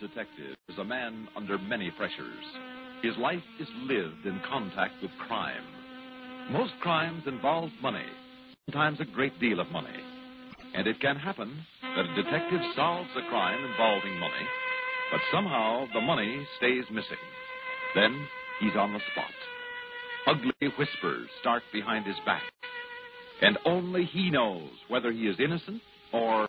detective is a man under many pressures. His life is lived in contact with crime. Most crimes involve money, sometimes a great deal of money. And it can happen that a detective solves a crime involving money, but somehow the money stays missing. Then he's on the spot. Ugly whispers start behind his back. And only he knows whether he is innocent or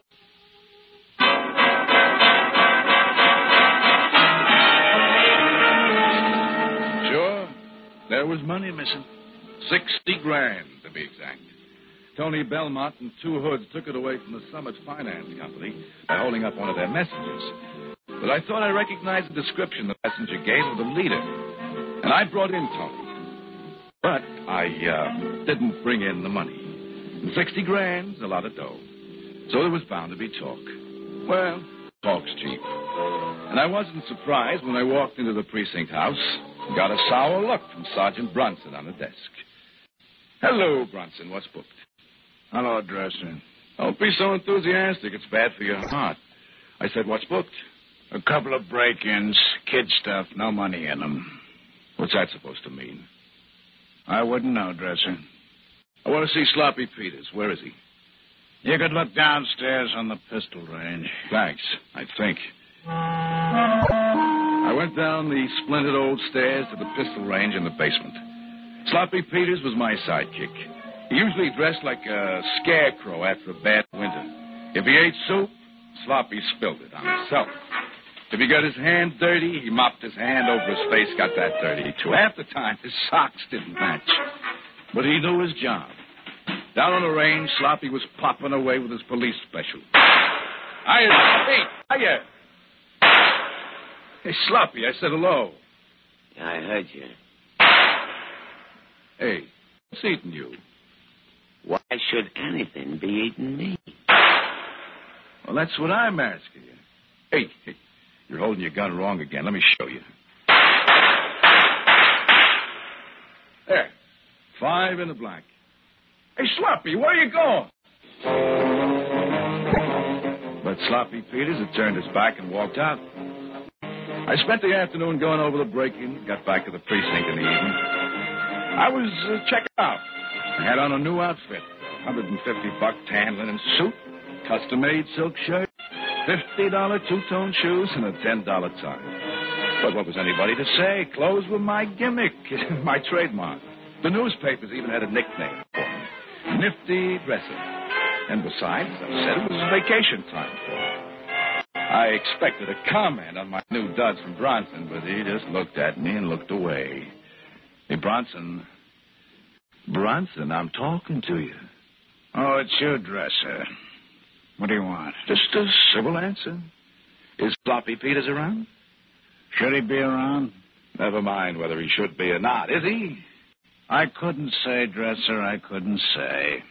there was money missing. Sixty grand, to be exact. Tony Belmont and two hoods took it away from the Summit Finance Company by holding up one of their messengers. But I thought I recognized the description the messenger gave of the leader. And I brought in Tony. But I uh, didn't bring in the money. And 60 grand's a lot of dough. So there was bound to be talk. Well, talk's cheap. And I wasn't surprised when I walked into the precinct house got a sour look from Sergeant Bronson on the desk. Hello, Bronson. What's booked? Hello, Dresser. Don't be so enthusiastic. It's bad for your heart. I said, what's booked? A couple of break-ins, kid stuff, no money in them. What's that supposed to mean? I wouldn't know, Dresser. I want to see Sloppy Peters. Where is he? You could look downstairs on the pistol range. Thanks, I think. I went down the splintered old stairs to the pistol range in the basement. Sloppy Peters was my sidekick. He usually dressed like a scarecrow after a bad winter. If he ate soup, Sloppy spilled it on himself. If he got his hand dirty, he mopped his hand over his face, got that dirty, too. Half the time, his socks didn't match. But he knew his job. Down on the range, Sloppy was popping away with his police special. Hiya, Sloppy. Hiya. Hey, Sloppy, I said hello. I heard you. Hey, what's eating you? Why should anything be eating me? Well, that's what I'm asking you. Hey, hey, you're holding your gun wrong again. Let me show you. There. Five in the black. Hey, Sloppy, where are you going? But Sloppy Peters had turned his back and walked out. I spent the afternoon going over the break-in, got back to the precinct in the evening. I was uh, checking out. I had on a new outfit, 150 buck tan linen suit, custom-made silk shirt, $50 two-tone shoes, and a $10 tie. But what was anybody to say? Clothes were my gimmick, my trademark. The newspapers even had a nickname for me. Nifty Dresser. And besides, I said it was vacation time for me. I expected a comment on my new duds from Bronson, but he just looked at me and looked away. Hey, Bronson. Bronson, I'm talking to you. Oh, it's you, Dresser. What do you want? Just a civil answer. Is Sloppy Peters around? Should he be around? Never mind whether he should be or not. Is he? I couldn't say, Dresser. I couldn't say.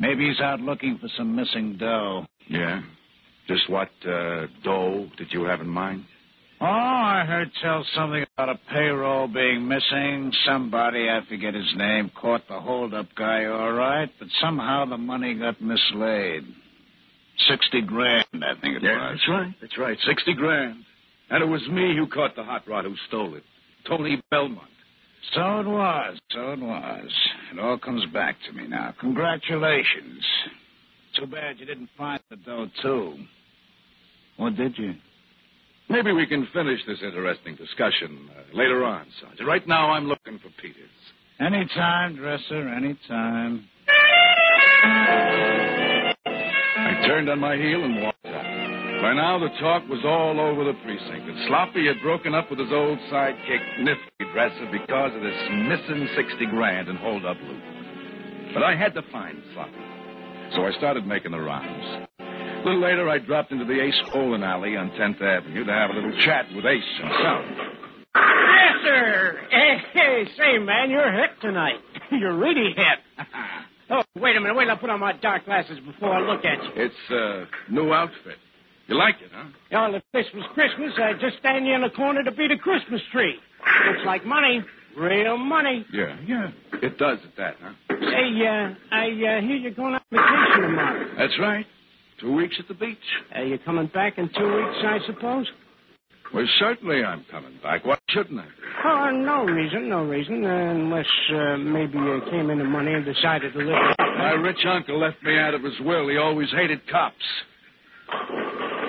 Maybe he's out looking for some missing dough. Yeah. Just what uh, dough did you have in mind? Oh, I heard tell something about a payroll being missing. Somebody, I forget his name, caught the holdup guy all right, but somehow the money got mislaid. Sixty grand, I think it Yeah, was. that's right. That's right. Sixty grand. And it was me who caught the hot rod who stole it. Tony Belmont. So it was. So it was. It all comes back to me now. Congratulations. Too bad you didn't find the dough, too. Or did you? Maybe we can finish this interesting discussion uh, later on, Sergeant. Right now, I'm looking for Peters. Anytime, Dresser, anytime. I turned on my heel and walked out. By now, the talk was all over the precinct that Sloppy had broken up with his old sidekick, Nifty Dresser, because of this missing 60 grand in hold-up loot. But I had to find Sloppy. So I started making the rounds. A little later, I dropped into the Ace Bowling Alley on 10th Avenue to have a little chat with Ace himself. Yes, sir. Hey, hey, say, man, you're hip tonight. You're really hip. oh, wait a minute. Wait till I put on my dark glasses before I look at you. It's a new outfit. You like it, huh? Well, if this was Christmas, I'd just stand you in the corner to beat a Christmas tree. Looks like money. Real money. Yeah, yeah. It does at that, huh? Hey, uh, I uh, hear you're going on vacation tomorrow. That's right. Two weeks at the beach. Are you coming back in two weeks, I suppose? Well, certainly I'm coming back. Why shouldn't I? Oh, no reason, no reason, uh, unless uh, maybe you came into money and decided to live. My rich uncle left me out of his will. He always hated cops.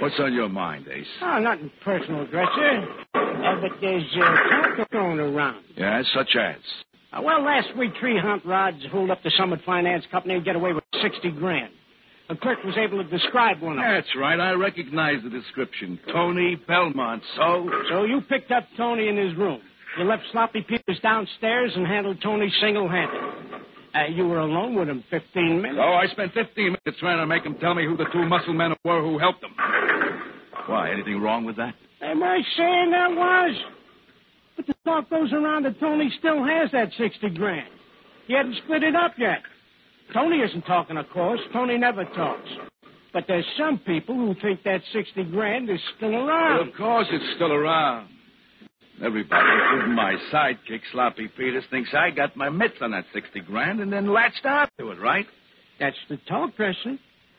What's on your mind, Ace? Oh, nothing personal, Dresser. Uh, but there's uh, talk going around. Yeah, such as? Uh, well, last week, three hunt rods holed up the Summit Finance Company and get away with 60 grand. The clerk was able to describe one of them. That's right. I recognize the description. Tony Belmont. So? So you picked up Tony in his room. You left Sloppy Peters downstairs and handled Tony single-handed. Uh, you were alone with him 15 minutes. Oh, I spent 15 minutes trying to make him tell me who the two muscle men were who helped him. Why, anything wrong with that? Am I saying that was? But the talk goes around that Tony still has that 60 grand. He hadn't split it up yet. Tony isn't talking, of course. Tony never talks. But there's some people who think that 60 grand is still Well, around. of course it's still around. Everybody, including my sidekick, Sloppy Peters, thinks I got my mitts on that 60 grand and then latched on to it, right? That's the talk, Preston.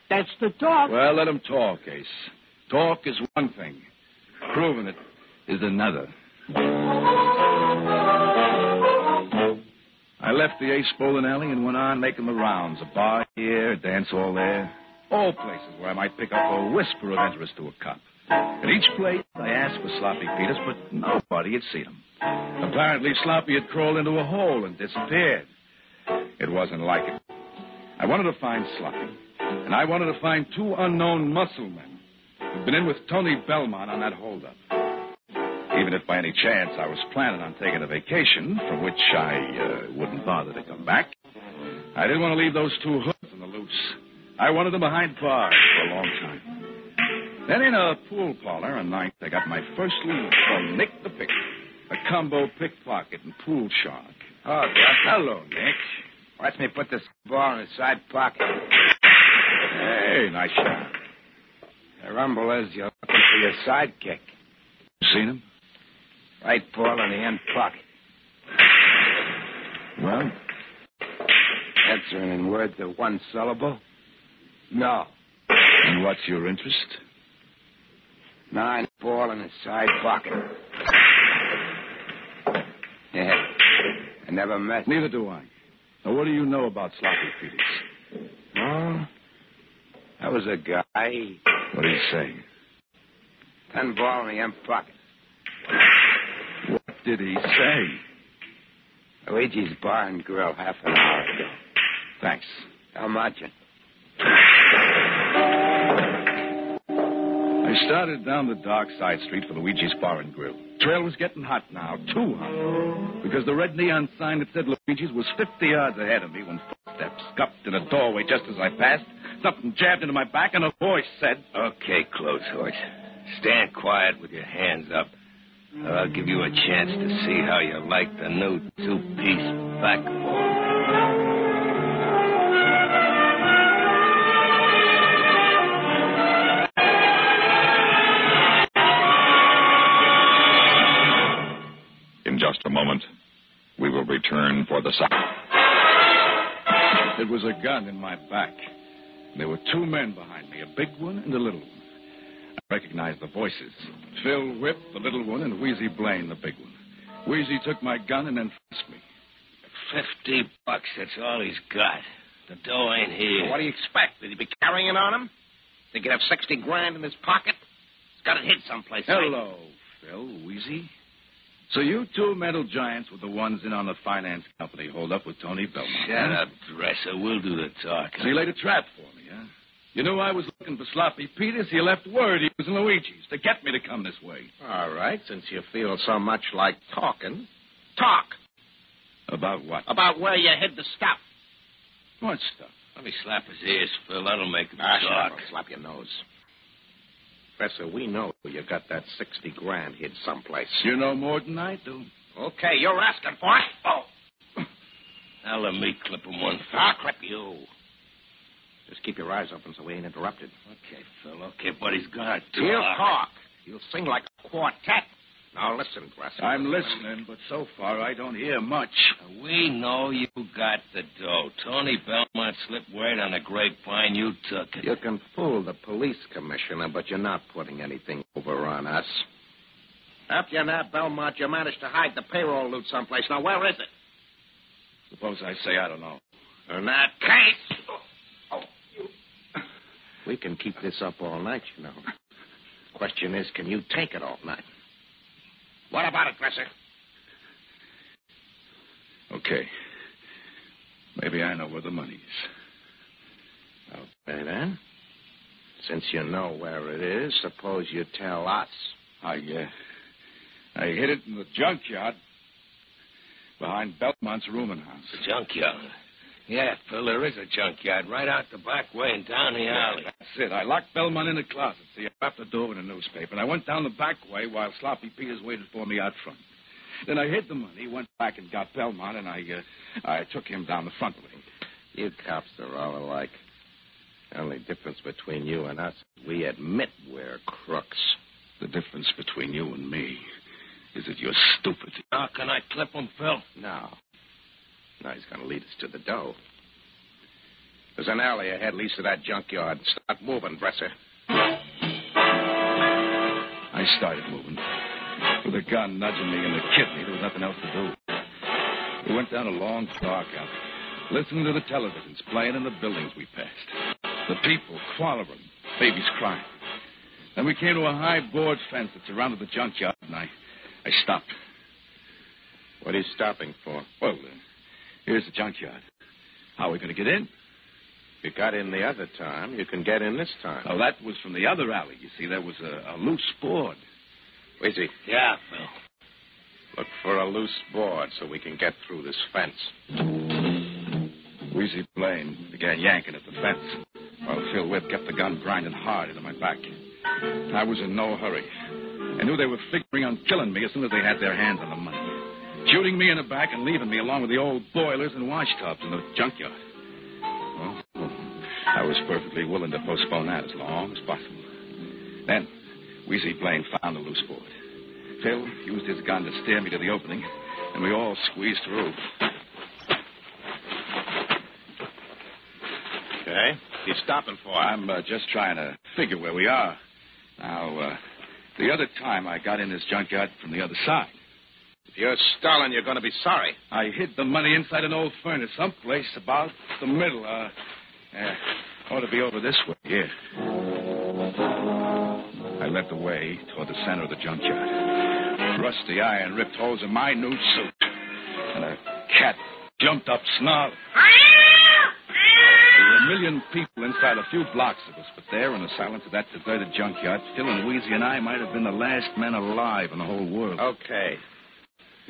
That's the talk. Well, let him talk, Ace. Talk is one thing. Proving it is another. I left the Ace Bowling Alley and went on making the rounds. A bar here, a dance hall there. All places where I might pick up a whisper of interest to a cop. At each place, I asked for Sloppy Peters, but nobody had seen him. Apparently, Sloppy had crawled into a hole and disappeared. It wasn't like it. I wanted to find Sloppy, and I wanted to find two unknown muscle men who'd been in with Tony Belmont on that holdup. Even if by any chance I was planning on taking a vacation, from which I uh, wouldn't bother to come back, I didn't want to leave those two hoods on the loose. I wanted them behind bars for a long time. Then in a pool parlor on Ninth, I got my first lead from Nick the Pick, a combo pickpocket and pool shark. Oh, Doc. Hello, Nick. Watch me put this ball in the side pocket. Hey, nice shot. The rumble is you're looking for your sidekick. Seen him? Right ball in the end pocket. Well, Answering in words of one syllable? No. and what's your interest? Nine ball in his side pocket. Yeah. I never met. Neither do I. Now, what do you know about Sloppy Peters? Oh, that was a guy. What do you say? Ten ball in the end pocket. What did he say? Luigi's Bar and Grill half an hour ago. Thanks. How much? I started down the dark side street for Luigi's Bar and Grill. Trail was getting hot now, too hot. Because the red neon sign that said Luigi's was 50 yards ahead of me when footsteps scuffed in a doorway just as I passed. Something jabbed into my back, and a voice said, Okay, close horse. Stand quiet with your hands up. Or I'll give you a chance to see how you like the new two-piece backbone. Return for the second. It was a gun in my back. There were two men behind me, a big one and a little one. I recognized the voices. Phil Whip, the little one, and Wheezy Blaine, the big one. Wheezy took my gun and then frisked me. Fifty bucks, that's all he's got. The dough ain't here. What do you expect? Did he be carrying it on him? Think he'd have 60 grand in his pocket? He's got it hid someplace. right? Hello, Phil, Wheezy. So you two metal giants were the ones in on the finance company hold up with Tony Belmont. Shut huh? up, dresser. We'll do the talking. So you laid a trap for me, huh? You knew I was looking for Sloppy Peters. You left word he was in Luigi's to get me to come this way. All right, since you feel so much like talking, talk About what? about where you hid the stuff. What stuff? Let me slap his ears, Phil. That'll make him Ah, talk. I'll slap your nose. Professor, we know you got that 60 grand hid someplace. You know more than I do. Okay, you're asking for it. Oh, Now let me clip him one. I'll clip you. Just keep your eyes open so we ain't interrupted. Okay, Phil. Okay, but he's gonna talk. He'll talk. He'll sing like a quartet. Now listen, Dresser. I'm listening, but so far I don't hear much. We know you got the dough. Tony Belmont slipped word on the grapevine. You took it. You can fool the police commissioner, but you're not putting anything over on us. After you nabbed Belmont, you managed to hide the payroll loot someplace. Now, where is it? Suppose I say I don't know. In that case. Oh, oh you. We can keep this up all night, you know. Question is, can you take it all night? What about it, Dresser? Okay. Maybe I know where the money is. Okay, then. Since you know where it is, suppose you tell us. I, uh, I hid it in the junkyard behind Belmont's rooming house. The junkyard. Yeah, Phil, there is a junkyard right out the back way and down the alley. That's it. I locked Belmont in the closet. See, I wrapped the door with a newspaper, and I went down the back way while Sloppy Peters waited for me out front. Then I hid the money, went back and got Belmont, and I, uh, I took him down the front way. You cops are all alike. The only difference between you and us is we admit we're crooks. The difference between you and me is that you're stupid. How can I clip him, Phil? No. Now he's going to lead us to the dough. There's an alley ahead leads to that junkyard. Start moving, Dresser. I started moving. With a gun nudging me in the kidney, there was nothing else to do. We went down a long, dark alley, listening to the televisions playing in the buildings we passed. The people quarreling, babies crying. Then we came to a high board fence that surrounded the junkyard, and I, I stopped. What are you stopping for? Well, uh, here's the junkyard. How are we going to get in? You got in the other time. You can get in this time. Oh, that was from the other alley. You see, there was a, a loose board. Wheezy, Yeah, Phil. look for a loose board so we can get through this fence. Wheezy Blaine began yanking at the fence, while Phil Whip kept the gun grinding hard into my back. I was in no hurry. I knew they were figuring on killing me as soon as they had their hands on the money. Shooting me in the back and leaving me along with the old boilers and washtubs in the junkyard. Well, I was perfectly willing to postpone that as long as possible. Then, Wheezy Blaine found the loose board. Phil used his gun to steer me to the opening, and we all squeezed through. Okay. You stopping for? I'm uh, just trying to figure where we are. Now, uh, the other time I got in this junkyard from the other side. If you're stalling, you're going to be sorry. I hid the money inside an old furnace, someplace about the middle. Uh, ought to be over this way, here. I led the way toward the center of the junkyard. Rusty iron ripped holes in my new suit, and a cat jumped up snarling. There were a million people inside a few blocks of us, but there in the silence of that deserted junkyard, Phil and Wheezy and I might have been the last men alive in the whole world. Okay.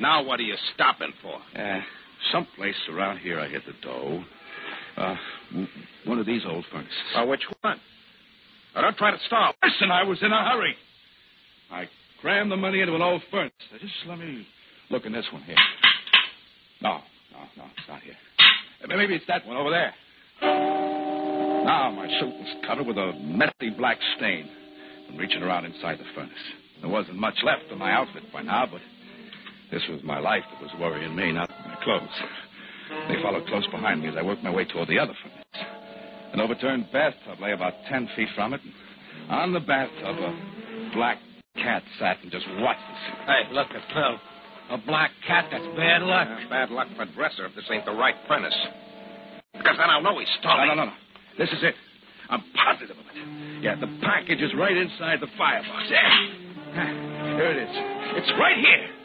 Now what are you stopping for? Uh, someplace around here I hit the dough. Uh, one of these old furnaces. Oh, which one? Now, don't try to stall. Listen, I was in a hurry. I crammed the money into an old furnace. Just let me look in this one here. No, no, no, it's not here. Uh, Maybe it's that one over there. Now my suit was covered with a messy black stain from reaching around inside the furnace. There wasn't much left of my outfit by now, but this was my life that was worrying me, not my clothes. They followed close behind me as I worked my way toward the other furnace. An overturned bathtub lay about ten feet from it. and On the bathtub, a black cat sat and just watched us. Hey, look at Phil. A black cat, that's bad luck. Uh, bad luck for Dresser if this ain't the right furnace. Because then I'll know he's stalling. no, no, no. no. This is it. I'm positive of it. Yeah, the package is right inside the firebox. There. There it is. It's right here.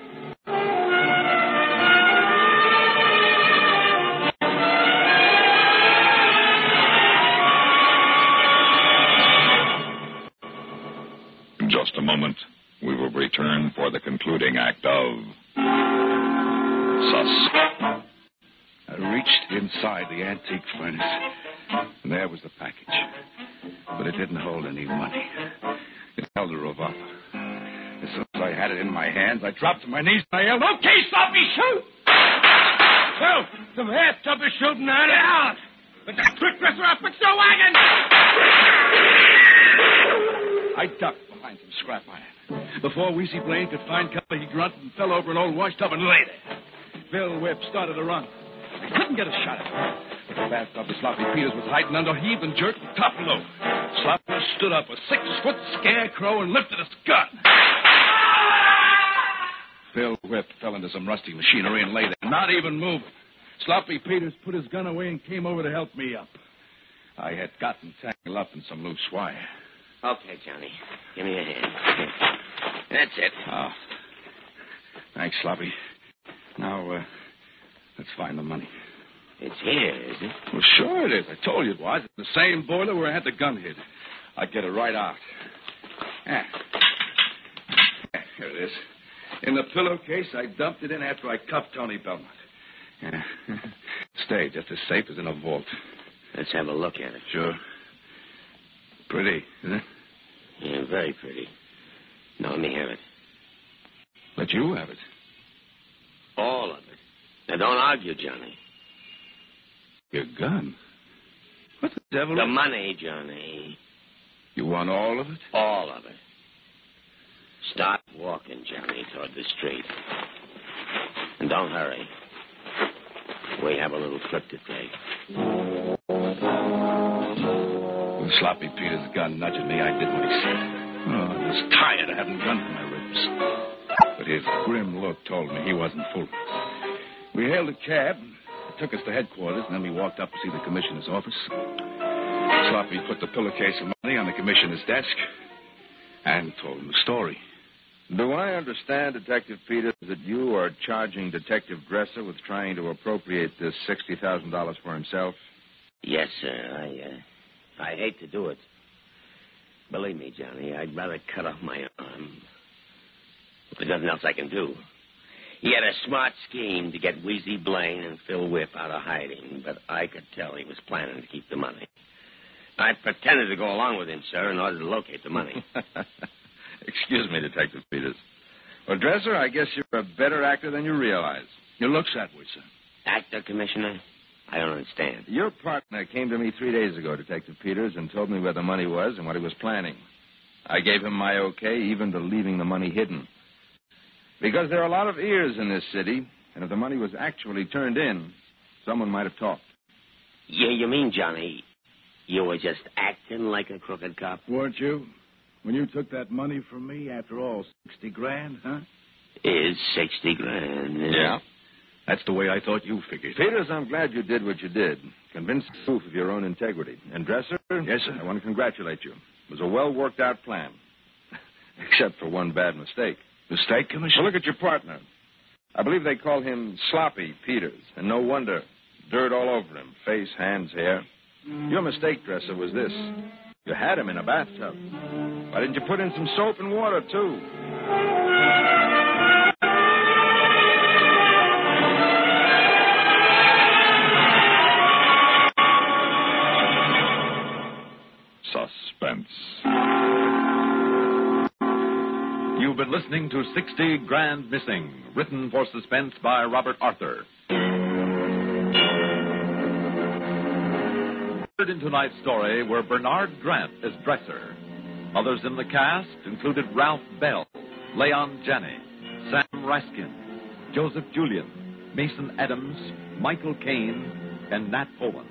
I reached inside the antique furnace, and there was the package. But it didn't hold any money. It held a revolver. As soon as I had it in my hands, I dropped to my knees and I yelled, Okay, stop me, shoot! Well, some half tubber shooting on it. out. But that quick dresser up with the wagon! I ducked behind some scrap iron. Before Wheezy Blaine could find cover, he grunted and fell over an old washtub and lay there. Bill Whip started to run. I couldn't get a shot at him. The bathtub that Sloppy Peters was hiding under heave and jerked and toppled over. Sloppy stood up, a six-foot scarecrow, and lifted his gun. Bill Whip fell into some rusty machinery and lay there, not even moving. Sloppy Peters put his gun away and came over to help me up. I had gotten tangled up in some loose wire. Okay, Johnny. Give me a hand. That's it. Oh. Thanks, Sloppy. Now, uh, let's find the money. It's here, is it? Well, sure it is. I told you it was. It's the same boiler where I had the gun hid. I'd get it right out. Yeah. Yeah, Here it is. In the pillowcase, I dumped it in after I cuffed Tony Belmont. Yeah. Stay just as safe as in a vault. Let's have a look at it. Sure. Pretty, isn't it? Yeah, very pretty. Now, let me have it. Let you have it. All of it. Now, don't argue, Johnny. Your gun? What the devil? The money, Johnny. You want all of it? All of it. Start walking, Johnny, toward the street. And don't hurry. We have a little trip to take. With Sloppy Peter's gun nudging me, I did what he said. Oh, I was tired of having gun to my ribs. But his grim look told me he wasn't fooling. We hailed a cab, it took us to headquarters, and then we walked up to see the commissioner's office. Sloppy put the pillowcase of money on the commissioner's desk and told him the story. Do I understand, Detective Peters, that you are charging Detective Dresser with trying to appropriate this $60,000 for himself? Yes, sir. I, uh, I hate to do it. Believe me, Johnny, I'd rather cut off my arm. There's nothing else I can do. He had a smart scheme to get Wheezy Blaine and Phil Whip out of hiding, but I could tell he was planning to keep the money. I pretended to go along with him, sir, in order to locate the money. Excuse me, Detective Peters. Well, Dresser, I guess you're a better actor than you realize. You looks that way, sir. Actor, Commissioner? I don't understand. Your partner came to me three days ago, Detective Peters, and told me where the money was and what he was planning. I gave him my okay, even to leaving the money hidden. Because there are a lot of ears in this city, and if the money was actually turned in, someone might have talked. Yeah, you mean, Johnny, you were just acting like a crooked cop? Weren't you? When you took that money from me, after all, 60 grand, huh? Is 60 grand. Yeah. That's the way I thought you figured. Peters, I'm glad you did what you did. Convinced the proof of your own integrity. And Dresser? Yes, sir. I want to congratulate you. It was a well worked out plan. Except for one bad mistake. Mistake, Commissioner? Well, look at your partner. I believe they call him Sloppy Peters, and no wonder. Dirt all over him face, hands, hair. Your mistake, Dresser, was this. You had him in a bathtub. Why didn't you put in some soap and water, too? Suspense. You've been listening to 60 Grand Missing, written for suspense by Robert Arthur. Heard in tonight's story were Bernard Grant as Dresser. Others in the cast included Ralph Bell, Leon Janney, Sam Raskin, Joseph Julian, Mason Adams, Michael Kane, and Nat Polen.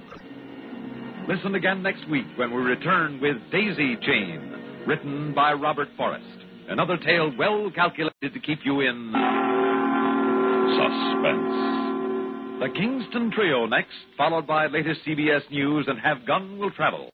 Listen again next week when we return with Daisy Chain, written by Robert Forrest. Another tale well calculated to keep you in suspense. The Kingston Trio next, followed by latest CBS News and Have Gun Will Travel.